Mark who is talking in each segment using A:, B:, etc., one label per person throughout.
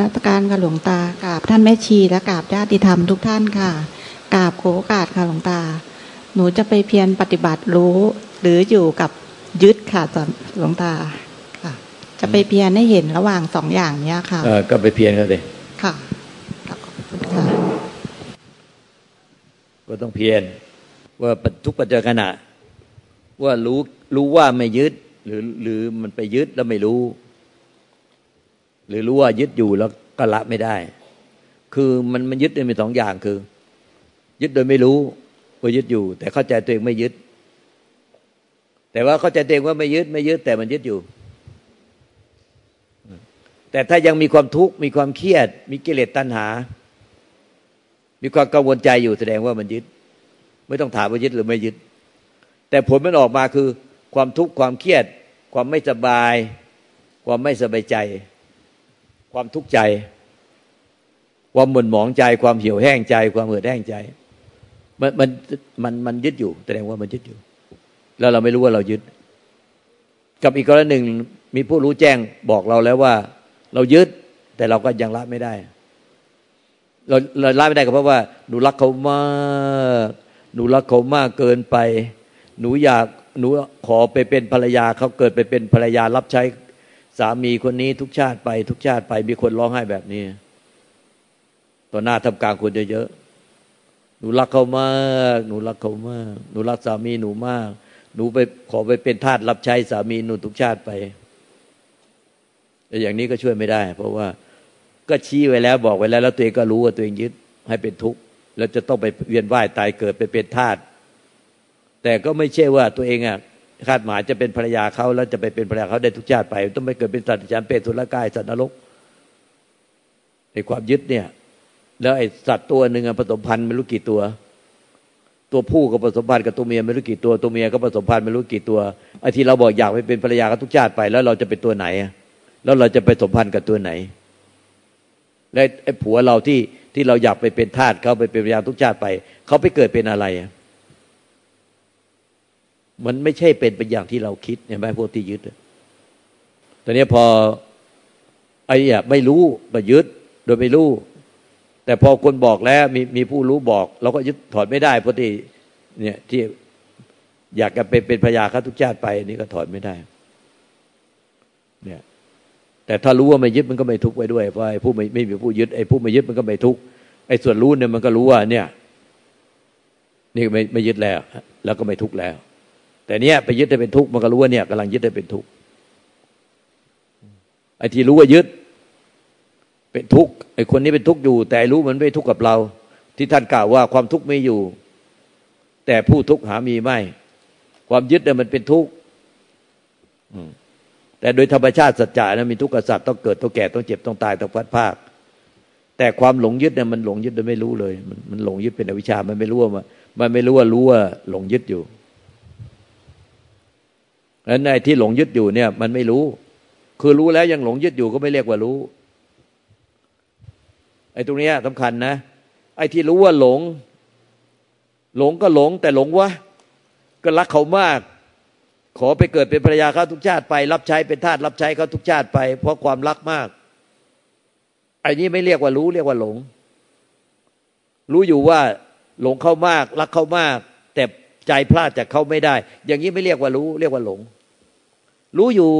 A: กราบมนัสการค่ะหลวงตากราบท่านแม่ชีและกราบญาติธรรมทุกท่านค่ะกราบโขโอกาสค่ะหลวงตา หนูจะไปเพียรปฏิบัติรู้ หรืออยู่กับยึดค่ะหลวงตาค่ะ จะไปเพียรให้เห็นระหว่างสองอย่างเนี้ยค่ะ
B: เออก็ไปเพียรเขาเลย
A: ค่ะค่ะ
B: ก็ต้องเพียรว่าทุกปัจจุบันว่ารู้รู้ว่าไม่ยึดหรือหรือมันไปยึดแล้วไม่รู้ หรือรู้ว่ายึดอยู่แล้วก็ละไม่ได้ คือมันมันยึดมีสองอย่างคือ ยึดโดยไม่รู้ว่ายึดอยู่ แต่เข้าใจตัวเองไม่ยึด แต่ว่าเข้าใจตัวเองว่าไม่ยึดไม่ยึด แต่มันยึดอยู่ แต่ถ้ายังมีความทุกข์มีความเครียด มีกิเลสตัณหา มีความกังวลใจอยู่แสดงว่ามันยึด ไม่ต้องถามว่ายึดหรือไม่ยึด แต่ผลมันออกมาคือ ความทุกข์ความเครียด ความไม่สบาย ความไม่สบายใจ ความทุกข์ใจ ความหม่นหมองใจ ความเหี่ยวแห้งใจ ความเหือดแห้งใจ มันมันมันมันยึดอยู่ แสดงว่ามันยึดอยู่ แล้วเราไม่รู้ว่าเรายึด กับอีกกรณีหนึ่งมีผู้รู้แจ้งบอกเราแล้วว่า เรายึดแต่เราก็ยังละไม่ได้ เราเราละไม่ได้ก็เพราะว่าหนูรักเขามากหนูรักเขามากเกินไป หนูอยากหนูขอไปเป็นภรรยาเขาเกิดไปเป็นภรรยารับใช้ สามีคนนี้ทุกชาติไป ทุกชาติไปมีคนร้องไห้แบบนี้ต่อหน้าทำกลางคนเยอะๆหนูรักเขามาก หนูรักเขามาก หนูรักสามีหนูมาก หนูไปขอไปเป็นทาสรับใช้สามีหนูทุกชาติไปแต่อย่างนี้ก็ช่วยไม่ได้ เพราะว่าก็ชี้ไว้แล้วบอกไว้แล้ว แล้วตัวเองก็รู้ว่าตัวเองยึดให้เป็นทุกข์แล้วจะต้องไปเวียนว่ายตายเกิดไปเป็นทาสแต่ก็ไม่ใช่ว่าตัวเองอะ คาดหมายจะเป็นภรรยาเขาแล้วจะไปเป็นภรรยาเขาได้ทุกชาติไป ต้องไม่เกิดเป็นสัตว์จานเปรตสุรกายสัตว์นรกในความยึดเนี่ย แล้วไอ้สัตว์ตัวหนึ่งผสมพันธุ์ไม่รู้กี่ตัว ตัวผู้ก็ผสมพันธุ์กับตัวเมียไม่รู้กี่ตัวตัวเมียก็ผสมพันธุ์ไม่รู้กี่ตัวไอ้ที่เราบอกอยากไปเป็นภรรยาเขาทุกชาติไป แล้วเราจะเป็นตัวไหนแล้วเราจะไปสมพันธ์กับตัวไหนและไอ้ผัวเราที่ที่เราอยากไปเป็นทาสเขาไปเป็นภรรยาทุกชาติไปเขาไปเกิดเป็นอะไร มันไม่ใช่เป็นไปอย่างที่เราคิดเห็นไหมพวกที่ยึดตอนนี้พอไอ้อะไม่รู้ก็ยึดโดยไม่รู้ แต่พอคนบอกแล้วมีมีผู้รู้บอก เราก็ยึดถอดไม่ได้เพราะที่เนี่ยที่อยากจะเป็นเป็นพญาข้าทุกชาติไปนี่ก็ถอดไม่ได้ เนี่ย แต่ถ้ารู้ว่าไม่ยึดมันก็ไม่ทุกข์ไว้ด้วยเพราะไอ้ผู้ไม่ไม่มีผู้ยึดไอ้ผู้ไม่ยึดมันก็ไม่ทุกข์ไอ้ส่วนรู้เนี่ยมันก็รู้ว่า เนี่ย นี่ไม่ไม่ยึดแล้ว แล้วก็ไม่ทุกข์แล้ว แต่เนี้ยไปยึดได้เป็นทุกข์มันก็รู้ว่าเนี่ยกำลังยึดได้เป็นทุกข์ไอ้ที่รู้ว่ายึด เป็นทุกข์ไอ้คนนี้เป็นทุกข์อยู่ แต่รู้มันไม่ทุกข์กับเรา ที่ท่านกล่าวว่าความทุกข์ไม่อยู่ แต่ผู้ทุกข์หามีไม่ ความยึดเนี่ยมันเป็นทุกข์แต่โดยธรรมชาติสัจจะนะมีทุกข์กับสัตว์ต้องเกิดต้องแก่ต้องเจ็บต้องตายต้องพัดภาค แต่ความหลงยึดเนี่ยมันหลงยึดโดยไม่รู้เลย มันมันหลงยึดเป็นอวิชชามันไม่รู้ว่ามันไม่รู้ว่ารู้ว่าหลงยึดอยู่ แล้วในที่หลงยึดอยู่เนี่ย มันไม่รู้ คือรู้แล้วยังหลงยึดอยู่ก็ไม่เรียกว่ารู้ ไอ้ตรงนี้สำคัญนะ ไอ้ที่รู้ว่าหลง หลงก็หลง แต่หลงวะก็รักเขามาก ขอไปเกิดเป็นภรรยาเขาทุกชาติไป รับใช้เป็นทาสรับใช้เขาทุกชาติไป เพราะความรักมากไอ้นี้ไม่เรียกว่ารู้เรียกว่าหลง รู้อยู่ว่าหลงเขามาก รักเขามาก แต่ใจพลาดจากเขาไม่ได้ อย่างนี้ไม่เรียกว่ารู้ เรียกว่าหลง รู้อยู่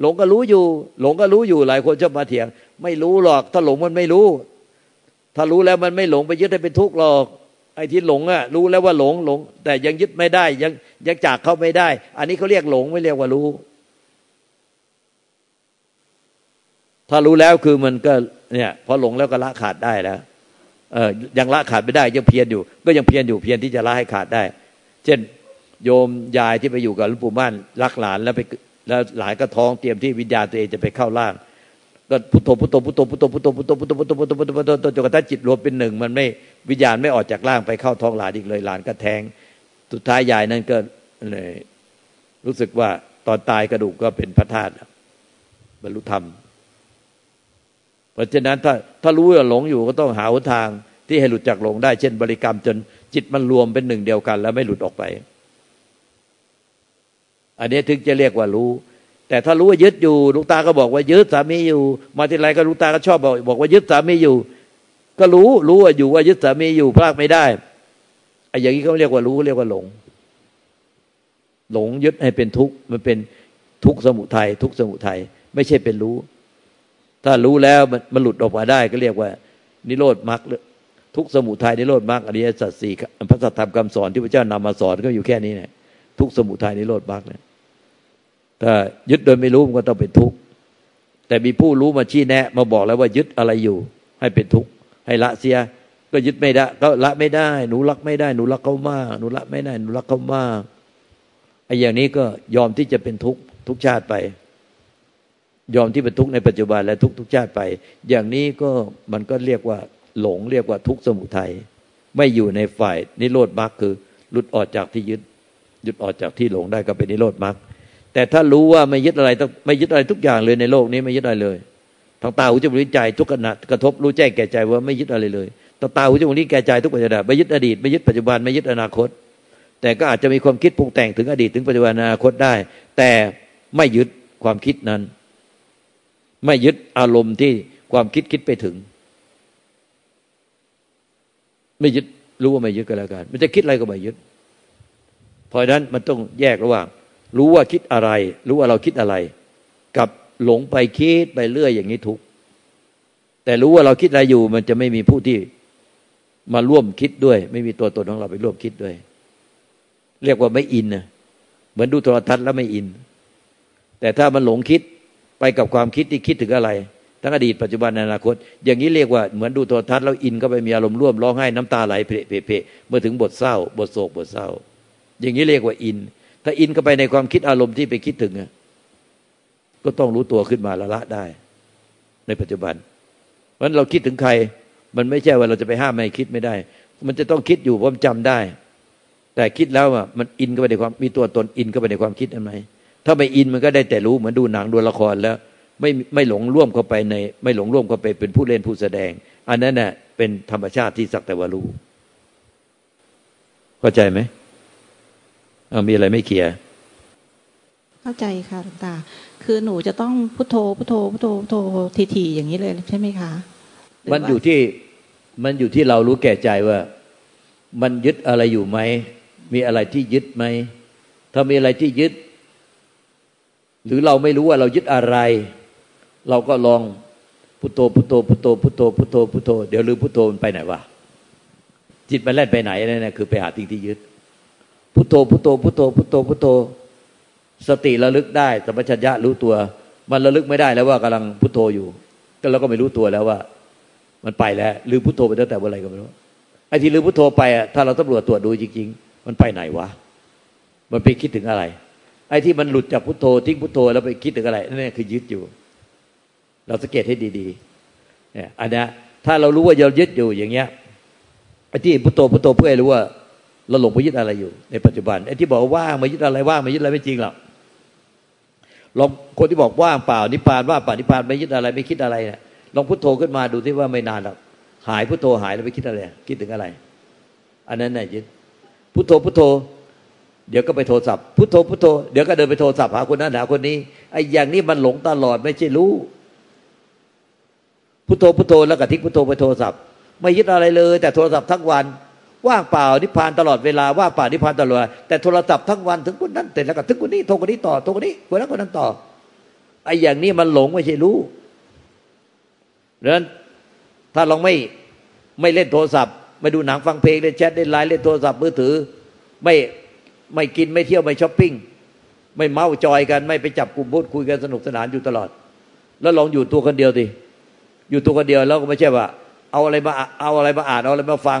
B: หลงก็รู้อยู่ หลงก็รู้อยู่หลายคนชอบมาเถียง ไม่รู้หรอก ถ้าหลงมันไม่รู้ ถ้ารู้แล้วมันไม่หลงไปยึดให้เป็นทุกข์หรอก ไอ้ที่หลงอะรู้แล้วว่าหลงหลง แต่ยังยึดไม่ได้ ยังยังจากเขาไม่ได้ อันนี้เขาเรียกหลงไม่เรียกว่ารู้ ถ้ารู้แล้วคือมันก็เนี่ยพอหลงแล้วก็ละขาดได้แล้วเออยังละขาดไม่ได้ยังเพียรอยู่ ก็ยังเพียรอยู่เพียรที่จะละให้ขาดได้ เช่น โยมยายที่ไปอยู่กับหลวงปู่มั่นรักหลานแล้วไป แล้วหลายก็ท้องเตรียมที่วิญญาณตัวเองจะไปเข้าร่าง ก็พุทโธพุทโธพุทโธพุทโธพุทโธพุทโธพุทโธพุทโธพุทโธพุทโธพุทโธจนกระทั่งจิตรวมเป็นหนึ่งมันไม่วิญญาณไม่ออกจากร่างไปเข้าท้องหลานอีกเลยหลานก็แทงสุดท้ายยายนั่นก็เลยรู้สึกว่าตอนตายกระดูกก็เป็นพระธาตุบรรลุธรรม เพราะฉะนั้นถ้าถ้ารู้ว่าหลงอยู่ก็ต้องหาทางที่ให้หลุดจากหลงได้ เช่น บริกรรมจนจิตมันรวมเป็นหนึ่งเดียวกัน แล้วไม่หลุดออกไป อันนี้ถึงจะเรียกว่ารู้ แต่ถ้ารู้ว่ายึดอยู่ลูกตาก็บอกว่ายึดสามีอยู่ มาที่ไรก็ลูกตาก็ชอบบอกบอกว่ายึดสามีอยู่ ก็รู้รู้ว่าอยู่ว่ายึดสามีอยู่พลากไม่ได้ไอ้อย่างนี้เขาเรียกว่ารู้เรียกว่าหลง หลงยึดให้เป็นทุกข์มันเป็นทุกข์สมุทัยทุกข์สมุทัยไม่ใช่เป็นรู้ ถ้ารู้แล้วมันหลุดออกมาได้ก็เรียกว่า นิโรธมรรคทุกสมุทัยนิโรธมรรคอริยสัจสี่พระสัทธรรมคำสอนที่พระเจ้านำมาสอนก็อยู่แค่นี้เนี่ยทุกสมุทัยนิโรธมรรคเนี่ย ถ้ายึดโดยไม่รู้มันก็ต้องเป็นทุกข์แต่มีผู้รู้มาชี้แนะ มาบอกแล้วว่ายึดอะไรอยู่ ให้เป็นทุกข์ให้ละเสีย ก็ยึดไม่ได้ ก็ละไม่ได้ หนูรักไม่ได้ หนูรักเขามาก หนูละไม่ได้ หนูรักเขามากไอ้อย่างนี้ก็ยอมที่จะเป็นทุกข์ทุกชาติไป ยอมที่เป็นทุกข์ในปัจจุบันและทุกทุกชาติไป อย่างนี้ก็มันก็เรียกว่าหลงเรียกว่าทุกข์สมุทัยไม่อยู่ในฝ่ายนิโรธมรรคคือหลุดออกจากที่ยึดหยุดออกจากที่หลงได้ก็เป็นนิโรธมรรค แต่ถ้ารู้ว่าไม่ยึดอะไรไม่ยึดอะไรทุกอย่างเลยในโลกนี้ไม่ยึดอะไรเลย ทางตาหูจมูกลิ้นใจทุกขณะกระทบรู้แจ้งแก่ใจว่าไม่ยึดอะไรเลยทางตาหูจมูกลิ้นแก่ใจทุกปัจจุบันไม่ยึดอดีตไม่ยึดปัจจุบันไม่ยึดอนาคต แต่ก็อาจจะมีความคิดปรุงแต่งถึงอดีตถึงปัจจุบันอนาคตได้ แต่ไม่ยึดความคิดนั้น ไม่ยึดอารมณ์ที่ความคิดคิดไปถึง ไม่ยึดรู้ว่าไม่ยึดก็แล้วกันมันจะคิดอะไรก็ไม่ยึดเพราะนั้นมันต้องแยกระหว่าง รู้ว่าคิดอะไร รู้ว่าเราคิดอะไร กับหลงไปคิดไปเรื่อยอย่างนี้ทุก แต่รู้ว่าเราคิดอะไรอยู่ มันจะไม่มีผู้ที่มาร่วมคิดด้วย ไม่มีตัวตนของเราไปร่วมคิดด้วย เรียกว่าไม่อินนะเหมือนดูโทรทัศน์แล้วไม่อิน แต่ถ้ามันหลงคิดไปกับความคิดที่คิดถึงอะไร ทั้งอดีตปัจจุบันอนาคต อย่างนี้เรียกว่าเหมือนดูโทรทัศน์แล้วอินก็ไปมีอารมณ์ร่วมร้องไห้น้ำตาไหลเพะเพะเมื่อถึงบทเศร้า บทโศกบทเศร้า อย่างนี้เรียกว่าอิน ถ้าอินเข้าไปในความคิดอารมณ์ที่ไปคิดถึงก็ต้องรู้ตัวขึ้นมาละละได้ ในปัจจุบันเพราะนั้นเราคิดถึงใคร มันไม่ใช่ว่าเราจะไปห้ามไม่คิดไม่ได้ มันจะต้องคิดอยู่เพราะจำได้ แต่คิดแล้วอะมันอินเข้าไปในความมีตัวตนอินเข้าไปในความคิดอันไหมถ้าไม่อินมันก็ได้แต่รู้เหมือนดูหนังดูละครแล้ว ไม่ไม่หลงร่วมเข้าไปใน ไม่หลงร่วมเข้าไปเป็นผู้เล่นผู้แสดง อันนั้นเน่ะเป็นธรรมชาติที่สักแต่ว่ารู้เข้าใจไหม เอามีอะไรไม่เคลียร์
A: เข้าใจค่ะตา คือหนูจะต้องพุทโธพุทโธพุทโธพุทโธทีทีอย่างนี้เลยใช่ไหมคะ
B: มันอยู่ที่มันอยู่ที่เรารู้แก่ใจว่า มันยึดอะไรอยู่ไหม มีอะไรที่ยึดไหม ถ้ามีอะไรที่ยึด หรือเราไม่รู้ว่าเรายึดอะไร เราก็ลองพุทโธพุทโธพุทโธพุทโธพุทโธพุทโธเดี๋ยวลืมพุทโธมันไปไหนวะจิตมันแล่นไปไหนนั่นนะคือไปหาสิ่งที่ยึด พุทโธพุทโธพุทโธพุทโธพุทโธ สติระลึกได้สัมปชัญญะรู้ตัว มันระลึกไม่ได้แล้วว่ากำลังพุทโธอยู่ ก็เราก็ไม่รู้ตัวแล้วว่า มันไปแล้วลืมพุทโธไปตั้งแต่เมื่อไหร่ก็ไม่รู้ไอ้ที่ลืมพุทโธไปอะถ้าเราตำรวจตรวจดูจริง ๆ มันไปไหนวะมันไปคิดถึงอะไร ไอ้ที่มันหลุดจากพุทโธทิ้งพุทโธแล้วไปคิดถึงอะไรนั่นคือยึดอยู่ เราสังเกตให้ดีๆเนี่ยอันนี้ถ้าเรารู้ว่าเรายึดอยู่อย่างเงี้ยไอ้ที่พุทโธพุทโธเพื่อให้รู้ว่า เราหลงไปยึดอะไรอยู่ ในปัจจุบันไอ้ที่บอกว่างม่ยึดอะไรว่างม่ยึดอะไรไม่จริงหรอกลองคนที่บอกว่างเปล่านิพพานว่าเปล่านิพพานไม่ยึดอะไรไม่คิดอะไรเนี่ยลองพุทโธขึ้นมาดูที่ว่าไม่นานหรอกหายพุทโธหายแล้วไปคิดอะไร คิดถึงอะไร อันนั้นน่ยยึดพุทโธพุทโธ เดี๋ยวก็ไปโทรศัพท์พุทโธพุทโธเดี๋ยวก็เดินไปโทรศัพท์หาคนนั้นหาคนนี้ไอ้อย่างนี้มันหลงตลอดไม่ใช่รู้พุทโธพุทโธแล้วก็ทิ้งพุทโธไปโทรศัพท์ ไม่ยึดอะไรเลย แต่โทรศัพท์ทั้งวัน ว่างเปล่านิพานตลอดเวลาว่างเปล่านิพานตลอดแต่โทรศัพท์ทั้งวันถึงคนนั้นเสร็จแล้วก็ถึงคนนี้โทรคนนี้ต่อโทรคนนี้คนนั้นคนนั้นต่อไอ้อย่างนี้มันหลงไม่ใช่รู้ดังนั้นถ้าเราไม่ไม่เล่นโทรศัพท์ ไม่ดูหนังฟังเพลงเล่นแชทเล่นไลน์เล่นโทรศัพท์มือถือ ไม่ไม่กินไม่เที่ยวไม่ช้อปปิ้งไม่เมาจอยกันไม่ไปจับกลุ่มพูดคุยกันสนุกสนานอยู่ตลอด แล้วลองอยู่ตัวคนเดียวดิอยู่ตัวคนเดียวแล้วก็ไม่ใช่ว่า เอาอะไรมาเอาอะไรมาอ่านเอาอะไรมาฟัง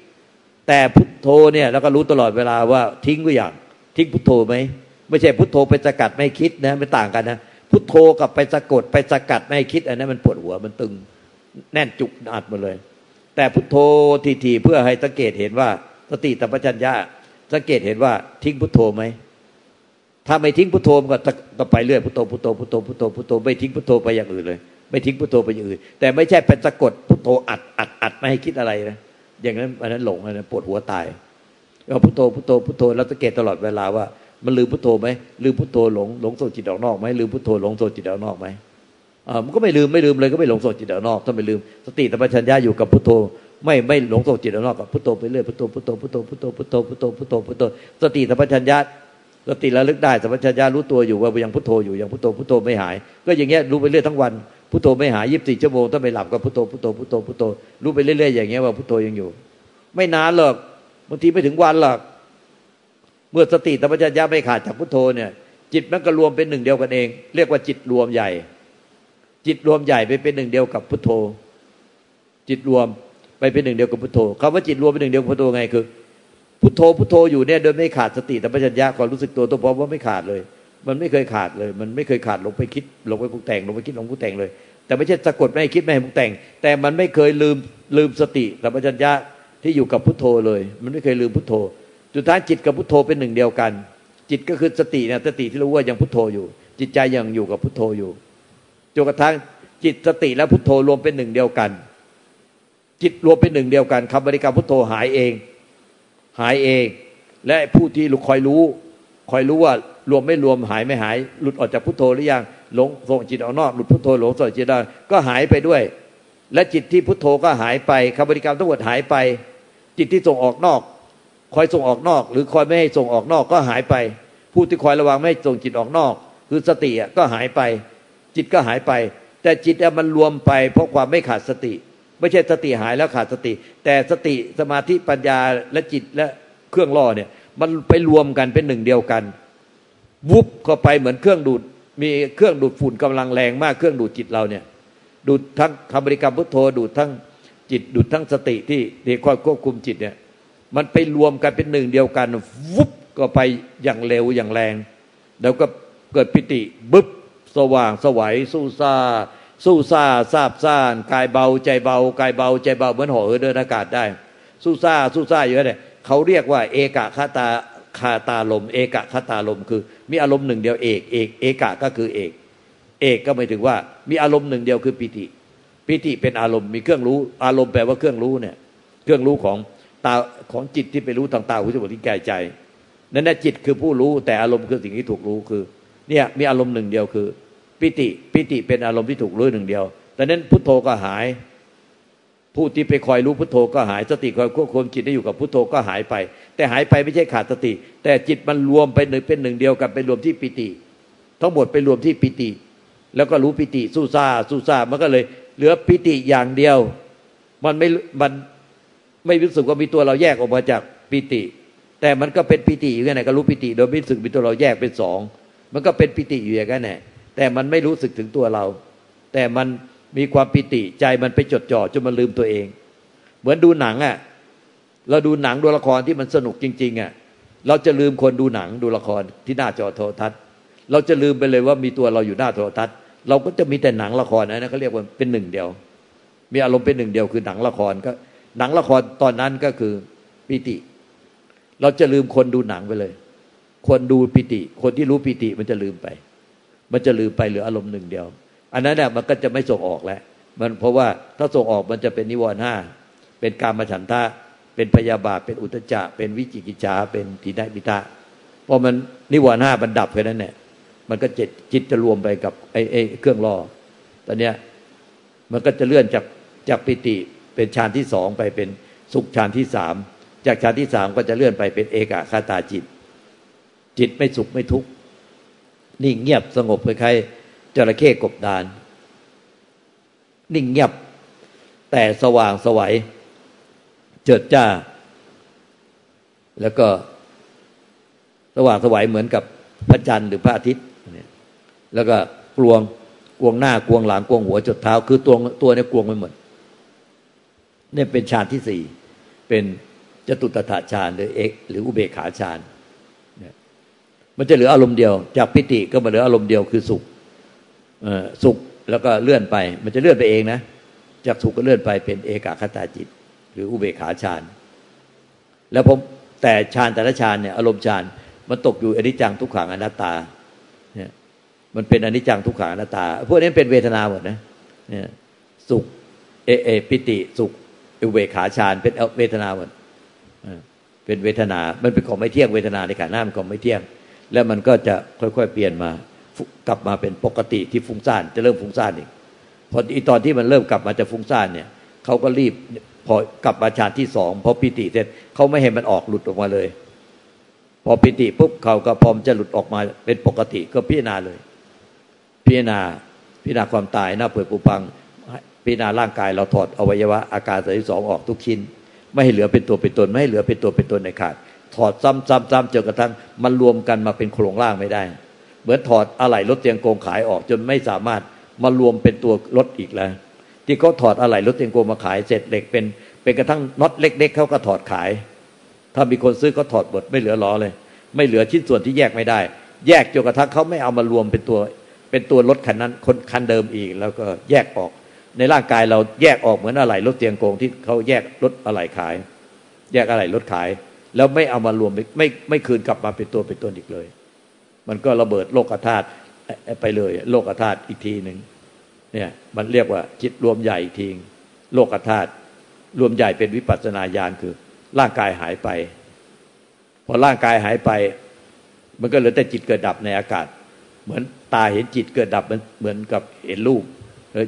B: แต่พุทโธเนี่ยเราก็รู้ตลอดเวลาว่าทิ้งก็อย่าง ทิ้งพุทโธไหมไม่ใช่พุทโธไปสกัดไม่คิดนะไม่ต่างกันนะพุทโธกับไปสะกดไปสกัดไม่คิดอันนั้นมันปวดหัวมันตึงแน่นจุกอัดหมดเลย แต่พุทโธทีๆเพื่อให้สังเกตเห็นว่าสติตัมปัญญาสังเกตเห็นว่าทิ้งพุทโธไหมถ้าไม่ทิ้งพุทโธก็ต่อไปเรื่อยพุทโธพุทโธพุทโธพุทโธพุทโธไม่ทิ้งพุทโธไปอย่างอื่นเลย ไม่ทิ้งพุทโธไปอย่างอื่น แต่ไม่ใช่เป็นสะกดพุทโธอัดอัดอัดไม่ให้คิดอะไรนะ อย่างนั้นอันนั้นหลงอันนั้นปวดหัวตายก็พุทโธพุทโธพุทโธแล้วสังเกตตลอดเวลาว่า มันลืมพุทโธไหมลืมพุทโธหลงหลงโซจิตออกนอกไหมลืมพุทโธหลงโซจิตออกนอกไหมอ่ามันก็ไม่ลืมไม่ลืมเลยก็ไม่หลงโซจิตออกนอกถ้าไม่ลืม สติธรรมชัญญาอยู่กับพุทโธไม่ไม่หลงโซจิตออกนอกกับพุทโธไปเรื่อยพุทโธพุทโธพุทโธพุทโธพุทโธพุทโธพุทโธพุทโธสติธรรมชัญญาสติระลึกได้สัมปชัญญารู้ตัวอยู่ว่ายังพุทโธอยู่ยังพุทโธพุทโธไม่หาย ก็อย่างเงี้ยรู้ไปเรื่อยทั้งวัน พุทโธไม่หายยีิบสี่ชั่วโมงถ้าไม่หลับก็พุทโธพุทโธพุทโธพุทโธรู้ไปเรื่อยๆอย่างเงี้ยว่าพุทโธยังอยู่ ไม่นานหรอกบางทีไม่ถึงวันหรอกเมื่อสติธรรมชัญญาไม่ขาดจากพุทโธเนี่ย จิตมันก็รวมเป็นหนึ่งเดียวกันเอง เรียกว่าจิตรวมใหญ่ จิตรวมใหญ่ไปเป็นหนึ่งเดียวกับพุทโธ จิตรวมไปเป็นหนึ่งเดียวกับพุทโธคำว่าจิตรวมเป็นหนึ่งเดียวกับพุทโธไงคือพุทโธพุทโธอยู่เนี่ยโดยไม่ขาดสติธรรมชัญญาความรู้สึกตัวตัวพร้อมว่าไม่ขาดเลย มันไม่เคยขาดเลย มันไม่เคยขาดลงไปคิดลงไปปรุงแต่งลงไปคิดลงปรุงแต่งเลย แต่ไม่ใช่สะกดไม่ให้คิดไม่ให้ปรุงแต่ง แต่มันไม่เคยลืมลืมสติธรรมชัญญาที่อยู่กับพุทโธเลย มันไม่เคยลืมพุทโธสุดท้ายจิตกับพุทโธเป็นหนึ่งเดียวกัน จิตก็คือสติเนี่ยสติที่รู้ว่ายังพุทโธอยู่ จิตใจยังอยู่กับพุทโธอยู่จนกระทั่งจิตสติและพุทโธรวมเป็นหนึ่งเดียวกัน จิตรวมเป็นหนึ่งเดียวกันคำบริกรรมพุทโธหายเอง หายเอง และผู้ที่คอยรู้คอยรู้ว่า รวมไม่รวมหายไม่หาย หลุดออกจากพุทโธหรือยังหลงส่งจิตออกนอกหลุดพุทโธหลงส่งจิตได้ก็หายไปด้วย และจิตที่พุทโธก็หายไปคำบริกรรมทั้งหมดหายไป จิตที่ส่งออกนอก คอยส่งออกนอก หรือคอยไม่ให้ส่งออกนอกก็หายไป ผู้ที่คอยระวังไม่ให้ส่งจิตออกนอก คือสติก็หายไป จิตก็หายไป แต่จิตมันรวมไปเพราะความไม่ขาดสติ ไม่ใช่สติหายแล้วขาดสติ แต่สติสมาธิปัญญาและจิตและเครื่องล่อเนี่ยมันไปรวมกันเป็นหนึ่งเดียวกัน วุบเข้าไปเหมือนเครื่องดูด มีเครื่องดูดฝุ่นกำลังแรงมากเครื่องดูดจิตเราเนี่ย ดูดทั้งคำบริกรรมพุทโธดูดทั้งจิตดูดทั้งสติที่ที่คอยควบคุมจิตเนี่ย มันไปรวมกันเป็นหนึ่งเดียวกัน วุบก็ไปอย่างเร็วอย่างแรง แล้วก็เกิดปิติบึบสว่างสวัยสู้ซาสู้ซาซาบซ่านกายเบาใจเบากายเบาใจเบาเหมือนห่อเดินอากาศได้ สู้ซาสู้ซาอยู่เนี่ยเขาเรียกว่า เอกะคาตา คาตาลม เอกะคาตาลมคือ มีอารมณ์หนึ่งเดียวเอกเอกเอกะก็คือเอก เอกก็หมายถึงว่า มีอารมณ์หนึ่งเดียวคือปิติ ปิติเป็นอารมณ์มีเครื่องรู้ อารมณ์แปลว่าเครื่องรู้เนี่ย เครื่องรู้ของตาของจิตที่ไปรู้ทางตาหูจมูกที่กายใจนั่นแหละจิตคือผู้รู้แต่อารมณ์คือสิ่งที่ถูกรู้คือ เนี่ยมีอารมณ์หนึ่งเดียวคือ ปิติปิติเป็นอารมณ์ที่ถูกรู้หนึ่งเดียวแต่นั้นพุทโธก็หาย ผู้ที่ไปคอยรู้พุทโธก็หาย สติคอยควบคุมจิตได้อยู่กับพุทโธก็หายไป แต่หายไปไม่ใช่ขาดสติ แต่จิตมันรวมไปหนึ่งเป็นหนึ่งเดียวกันไปรวมที่ปิติ ทั้งหมดไปรวมที่ปิติ แล้วก็รู้ปิติสู้ซาสู้ซามันก็เลย เหลือปิติอย่างเดียว มันไม่มันไม่รู้สึกว่ามีตัวเราแยกออกมาจากปิติ แต่มันก็เป็นปิติอยู่แค่ไหนก็รู้ปิติ โดยไม่รู้สึกมีตัวเราแยกเป็นสองมันก็เป็นปิติอยู่อย่างนั้นแหละแต่มันไม่รู้สึกถึงตัวเรา แต่มันมีความปิติใจมันไปจดจ่อจนมันลืมตัวเอง เหมือนดูหนังอะ เราดูหนังดูละครที่มันสนุกจริง ๆอะเราจะลืมคนดูหนังดูละครที่หน้าจอโทรทัศน์ เราจะลืมไปเลยว่ามีตัวเราอยู่หน้าโทรทัศน์ เราก็จะมีแต่หนังละครนะเขาเรียกว่าเป็นหนึ่งเดียว มีอารมณ์เป็นหนึ่งเดียวคือหนังละครก็ หนังละครตอนนั้นก็คือปิติ เราจะลืมคนดูหนังไปเลย คนดูปิติ คนที่รู้ปิติมันจะลืมไป มันจะลืมไปเหลืออารมณ์หนึ่งเดียว อันนั้นเนี่ยมันก็จะไม่ส่งออกแล้วมันเพราะว่าถ้าส่งออกมันจะเป็นนิวรณ์ห้าเป็นการมาฉันทะ เป็นพยาบาทเป็นอุตจาเป็นวิจิกิจฉาเป็นทีนมิตะพอมันนิวรณ์ห้ามันดับแค่นั้นเนี่ยมันก็จิตจิตจะรวมไปกับไอ้ไอ้เครื่องล่อตอนเนี้ยมันก็จะเลื่อนจากจากปิติเป็นฌานที่สองไปเป็นสุขฌานที่สามจากฌานที่สามก็จะเลื่อนไปเป็นเอกาคาตาจิต จิตไม่สุขไม่ทุกข์นิ่งเงียบสงบคล้ายๆจระเข้กบดาน นิ่งเงียบแต่สว่างสวัย เจิดจ้า แล้วก็สว่างสวัยเหมือนกับพระจันทร์หรือพระอาทิตย์แล้วก็กลวงกลวงหน้ากลวงหลังกลวงหัวจดเท้า คือตัวตัวเนี่ยกวงไปหมดเนี่ยเป็นฌานที่สี่เป็นจตุตถาฌานหรือเอกหรืออุเบกขาฌานเนี่ยมันจะเหลืออารมณ์เดียว จากปิติก็มาเหลืออารมณ์เดียวคือสุขสุขแล้วก็เลื่อนไป มันจะเลื่อนไปเองนะ จากสุขก็เลื่อนไปเป็นเอกาคตาจิต หรืออุเบกขาฌาน แล้วผมแต่ฌานแต่ละฌานเนี่ยอารมณ์ฌานมันตกอยู่อนิจจังทุกขังอนัตตาเนี่ยมันเป็นอนิจจังทุกขังอนัตตา พวกนี้เป็นเวทนาหมดนะเนี่ยสุขเอเอปิติสุขอุเบกขาฌานเป็นเวทนาหมดเป็นเวทนา มันเป็นของไม่เที่ยงเวทนาในขณะหน้ามันของไม่เที่ยง แล้วมันก็จะค่อยๆเปลี่ยนมากลับมาเป็นปกติที่ฟุ้งซ่านจะเริ่มฟุ้งซ่านอีกพอตอนที่มันเริ่มกลับมาจะฟุ้งซ่านเนี่ยเขาก็รีบ พอกลับมาฌานที่สองพอปิติเสร็จเขาไม่เห็นมันออกหลุดออกมาเลย พอปิติปุ๊บเขาก็พร้อมจะหลุดออกมาเป็นปกติก็พิจารณาเลย พิจารณาพิจารณาความตายหน้าเปิดปุพัง พิจารณาร่างกายเราถอดอวัยวะอาการสายสองออกทุกชิ้น ไม่ให้เหลือเป็นตัวเป็นตน ไม่ให้เหลือเป็นตัวเป็นตนในขาด ถอดซ้ำซ้ำซ้ำจนกระทั่งมันรวมกันมาเป็นโครงร่างไม่ได้ เหมือนถอดอะไหล่รถเตียงโกงขายออกจนไม่สามารถมารวมเป็นตัวรถอีกแล้ว ที่เขาถอดอะไหล่รถเตียงโกงมาขายเสร็จเหล็กเป็นเป็นกระทั่งน็อตเล็ก ๆเขาก็ถอดขาย ถ้ามีคนซื้อเขาถอดหมดไม่เหลือล้อเลย ไม่เหลือชิ้นส่วนที่แยกไม่ได้ แยกจนกระทั่งเขาไม่เอามารวมเป็นตัว เป็นตัวรถคันนั้นคนคันเดิมอีก แล้วก็แยกออก ในร่างกายเราแยกออกเหมือนอะไหล่รถเตียงโกงที่เขาแยกรถอะไหล่ขาย แยกอะไหล่รถขาย แล้วไม่เอามารวมไม่ไม่คืนกลับมาเป็นตัวเป็นตนอีกเลย มันก็ระเบิดโลกธาตุไปเลย โลกธาตุอีกทีหนึ่ง เนี่ยมันเรียกว่าจิตรวมใหญ่ทีงโลกธาตุรวมใหญ่เป็นวิปัสสนาญาณคือ ร่างกายหายไป พอร่างกายหายไป มันก็เหลือแต่จิตเกิดดับในอากาศ เหมือนตาเห็นจิตเกิดดับมันเหมือนกับเห็นรูป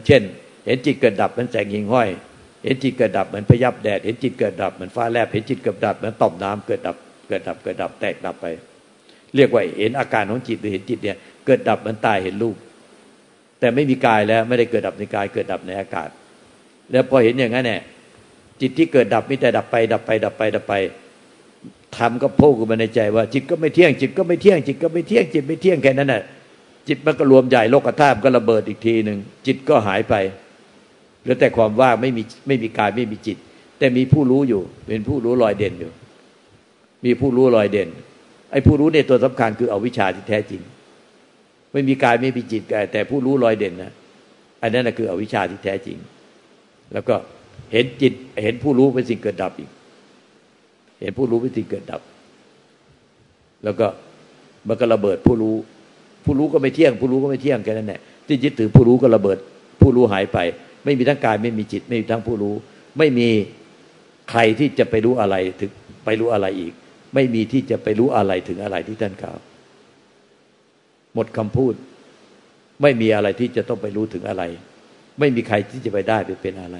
B: เช่น เห็นจิตเกิดดับเหมือนแสงหิงห้อย เห็นจิตเกิดดับเหมือนพยับแดด เห็นจิตเกิดดับเหมือนฟ้าแลบเห็นจิตเกิดดับเหมือนต่อมน้ำเกิดดับเกิดดับเกิดดับแตกดับไป เรียกว่าเห็นอาการของจิตหรือเห็นจิตเนี่ยเกิดดับเหมือนตาเห็นรูป แต่ไม่มีกายแล้วไม่ได้เกิดดับในกายเกิดดับในอากาศ แล้วพอเห็นอย่างนั้นเนี่ยจิตที่เกิดดับมีแต่ดับไป ดับไป ดับไปดับไปทำก็พูดกันมาในใจว่า จิตก็ไม่เที่ยงจิตก็ไม่เที่ยงจิตก็ไม่เที่ยงจิตไม่เที่ยงแค่นั้นน่ะจิตมันก็รวมใหญ่โลกธาตุก็ระเบิดอีกทีหนึ่งจิตก็หายไปเหลือแต่ความว่างไม่มีไม่มีกายไม่มีจิต แต่มีผู้รู้อยู่ เป็นผู้รู้ลอยเด่นอยู่ มีผู้รู้ลอยเด่นไอ้ผู้รู้ในตัวสำคัญคือเอาวิชาที่แท้จริง ไม่มีกายไม่มีจิตแต่ผู้รู้ลอยเด่นนะอันนั้นนะคืออวิชาที่แท้จริง แล้วก็เห็นจิตเห็นผู้รู้เป็นสิ่งเกิดดับอีก เห็นผู้รู้เป็นสิ่งเกิดดับ แล้วก็มันก็ระเบิดผู้รู้ ผู้รู้ก็ไม่เที่ยง ผู้รู้ก็ไม่เที่ยงแค่นั้นแหละที่ยึดถือผู้รู้ก็ระเบิด ผู้รู้หายไป ไม่มีทั้งกายไม่มีจิต ไม่มีทั้งผู้รู้ ไม่มีใครที่จะไปรู้อะไรถึงไปรู้อะไรอีก ไม่มีที่จะไปรู้อะไรถึงอะไรที่ท่านกล่าว หมดคำพูด ไม่มีอะไรที่จะต้องไปรู้ถึงอะไร ไม่มีใครที่จะไปได้ไปเป็นอะไร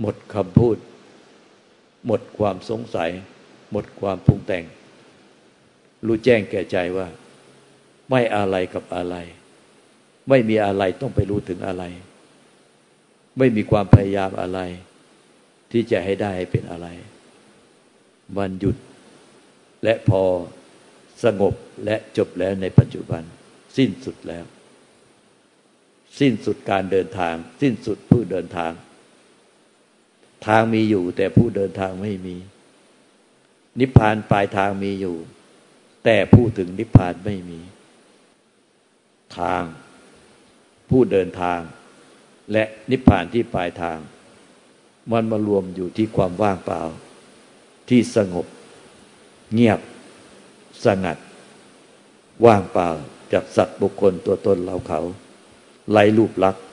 B: หมดคำพูด หมดความสงสัย หมดความปรุงแต่ง รู้แจ้งแก่ใจว่า ไม่อะไรกับอะไร ไม่มีอะไรต้องไปรู้ถึงอะไร ไม่มีความพยายามอะไร ที่จะให้ได้ให้เป็นอะไร มันหยุด และพอสงบและจบแล้วในปัจจุบัน สิ้นสุดแล้ว สิ้นสุดการเดินทาง สิ้นสุดผู้เดินทาง ทางมีอยู่ แต่ผู้เดินทางไม่มี นิพพานปลายทางมีอยู่ แต่ผู้ถึงนิพพานไม่มี ทาง ผู้เดินทาง และนิพพานที่ปลายทาง มันมารวมอยู่ที่ความว่างเปล่า ที่สงบ เงียบสงัด ว่างเปล่าจากสัตว์บุคคลตัวตนเราเขาไร้รูปลักษณ์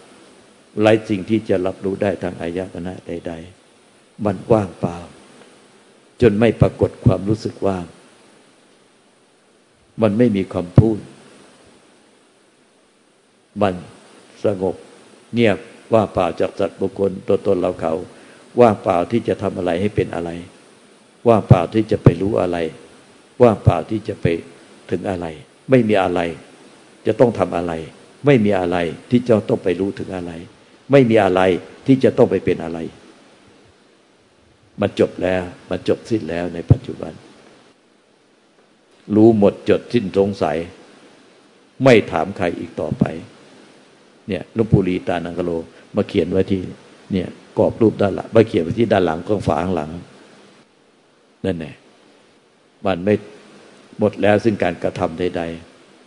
B: ไร้สิ่งที่จะรับรู้ได้ทางอายตนะใด ๆ มันว่างเปล่า จนไม่ปรากฏความรู้สึกว่าง มันไม่มีคำพูด มันสงบเงียบว่างเปล่าจากสัตว์บุคคลตัวตนเราเขา ว่างเปล่าที่จะทำอะไรให้เป็นอะไร ว่างเปล่าที่จะไปรู้อะไร ว่างเปล่าที่จะไปถึงอะไร ไม่มีอะไร จะต้องทำอะไร ไม่มีอะไรที่จะต้องไปรู้ถึงอะไร ไม่มีอะไรที่จะต้องไปเป็นอะไร มันจบแล้ว มันจบสิ้นแล้วในปัจจุบัน รู้หมดจดสิ้นสงสัย ไม่ถามใครอีกต่อไป เนี่ยลุงปูรีตานังกโลมาเขียนไว้ที่ เนี่ยกรอบรูปด้านหลังมาเขียนไว้ที่ด้านหลังกองฝาข้างหลัง นั่นแหละมันไม่หมดแล้วซึ่งการกระทำใด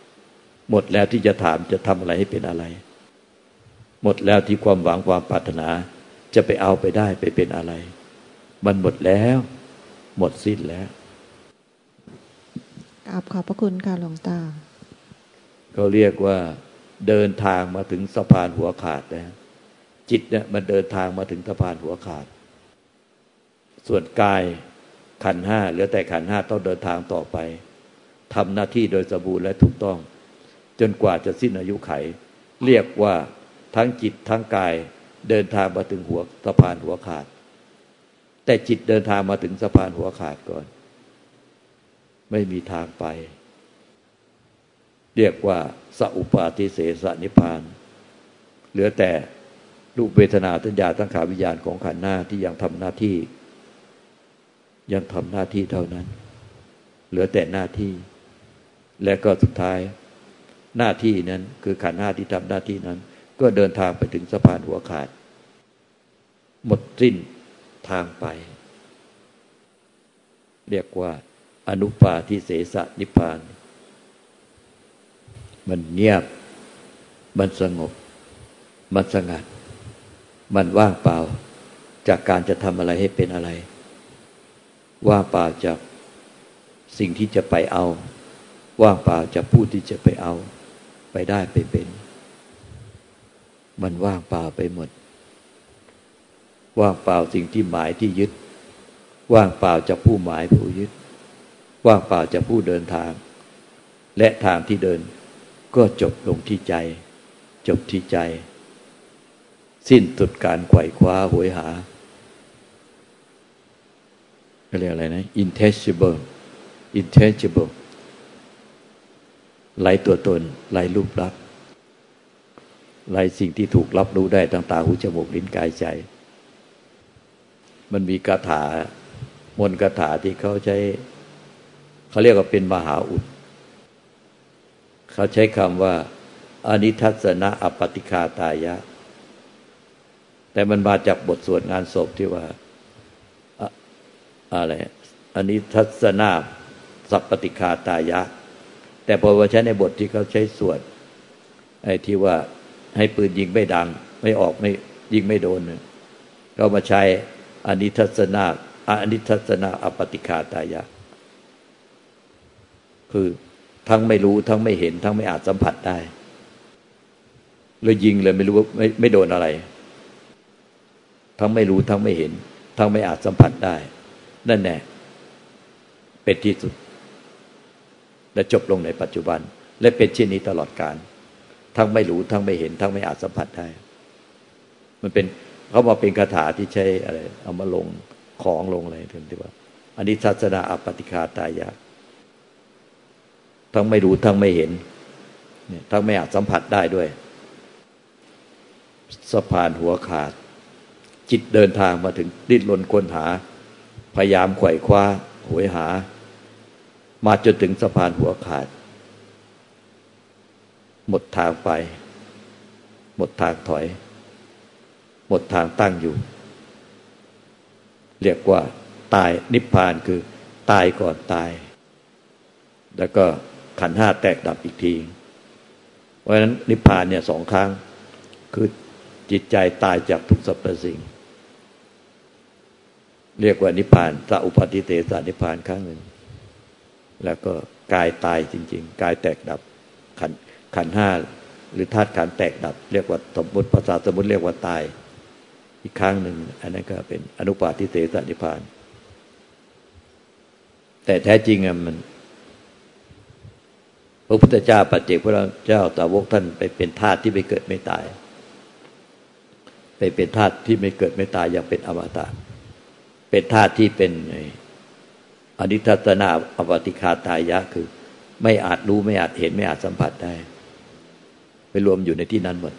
B: ๆ หมดแล้วที่จะถามจะทำอะไรให้เป็นอะไร หมดแล้วที่ความหวังความปรารถนา จะไปเอาไปได้ไปเป็นอะไร มันหมดแล้ว หมดสิ้นแล้ว
A: กราบขอบพระคุณค่ะหลวงตา
B: เขาเรียกว่าเดินทางมาถึงสะพานหัวขาดแล้วจิตเนี่ยมันเดินทางมาถึงสะพานหัวขาด ส่วนกาย ขันห้าเหลือแต่ขันห้าต้องเดินทางต่อไปทำหน้าที่โดยสมบูรณ์และถูกต้อง จนกว่าจะสิ้นอายุไข เรียกว่าทั้งจิตทั้งกายเดินทางมาถึงหัวสะพานหัวขาด แต่จิตเดินทางมาถึงสะพานหัวขาดก่อน ไม่มีทางไป เรียกว่าสัพปาทิเสสนิพาน เหลือแต่รูปเวทนาตัญญาตั้งขาวิญญาณของขันหน้าที่ยังทำหน้าที่ ยังทำหน้าที่เท่านั้น เหลือแต่หน้าที่ และก็สุดท้ายหน้าที่นั้น คือขันธ์หน้าที่ทำหน้าที่นั้น ก็เดินทางไปถึงสะพานหัวขาด หมดสิ้นทางไป เรียกว่า อนุปาทิเสสนิพาน มันเงียบ มันสงบ มันสงัด มันว่างเปล่า จากการจะทำอะไรให้เป็นอะไร ว่างเปล่าจากสิ่งที่จะไปเอา ว่างเปล่าจากผู้ที่จะไปเอา ไปได้ไปเป็น มันว่างเปล่าไปหมด ว่างเปล่าสิ่งที่หมายที่ยึด ว่างเปล่าจากผู้หมายผู้ยึด ว่างเปล่าจากผู้เดินทาง และทางที่เดิน ก็จบลงที่ใจ จบที่ใจ สิ้นสุดการไขว่คว้าหวยหา เรียกอะไรนะ intangible intangible ไหลตัวตนไหลรูปลักษณ์ไหลสิ่งที่ถูกรับรู้ได้ต่างตาหูจมูกลิ้นกายใจ มันมีคาถามนคาถาที่เขาใช้ เขาเรียกว่าเป็นมหาอุด เขาใช้คำว่าอนิทัศนะอปติคาตายะ แต่มันมาจากบทสวดงานศพที่ว่า อะไรอันนี้ทัศนาสัพปติคาตายะ แต่พอว่าใช้ในบทที่เขาใช้สวดไอ้ที่ว่าให้ปืนยิงไม่ดัง ไม่ออกไม่ยิงไม่โดนก็มาใช้อานิทัศนาอานิทัศนาอปติคาตายะ คือทั้งไม่รู้ทั้งไม่เห็น ทั้งไม่อาจสัมผัสได้เลยยิงเลยไม่รู้ว่าไม่ไม่โดนอะไร ทั้งไม่รู้ทั้งไม่เห็น ทั้งไม่อาจสัมผัสได้ นั่นแน่เป็นที่สุด และจบลงในปัจจุบัน และเป็นเช่นนี้ตลอดการ ทั้งไม่รู้ทั้งไม่เห็น ทั้งไม่อาจสัมผัสได้ มันเป็นเขาบอกเป็นคาถาที่ใช้อะไรเอามาลงของลงอะไรถึงที่ว่า อันนี้ศาสนาอปติคาตายาทั้งไม่รู้ทั้งไม่เห็นเนี่ยทั้งไม่อาจสัมผัสได้ด้วย สะพานหัวขาด จิตเดินทางมาถึงดิ้นรนค้นหา พยายามไขว่คว้าหวยหา มาจนถึงสะพานหัวขาด หมดทางไป หมดทางถอย หมดทางตั้งอยู่ เรียกว่าตายนิพพานคือตายก่อนตาย แล้วก็ขันห้าแตกดับอีกที เพราะฉะนั้นนิพพานเนี่ยสองครั้งคือจิตใจตายจากทุกสรรพสิ่ง เรียกว่านิพพานสัอุปติเตสานิพพานครั้งหนึ่ง แล้วก็กายตายจริง ๆ กายแตกดับ ขันขันห้าหรือธาตุขันแตกดับ เรียกว่าสมมติภาษาสมมติเรียกว่าตาย อีกครั้งหนึ่ง อันนั้นก็เป็นอนุปาทิเตสานิพพาน แต่แท้จริงอะมันพระพุทธเจ้าปัจเจกพระเจ้าตาวกท่านไปเป็นธาตุที่ไม่เกิดไม่ตาย ไปเป็นธาตุที่ไม่เกิดไม่ตายอย่างเป็นอมตะ เป็นธาตุที่เป็นอนิทัตนาอปติคาตายะคือ ไม่อาจรู้ไม่อาจเห็นไม่อาจสัมผัสได้ ไปรวมอยู่ในที่นั้นหมด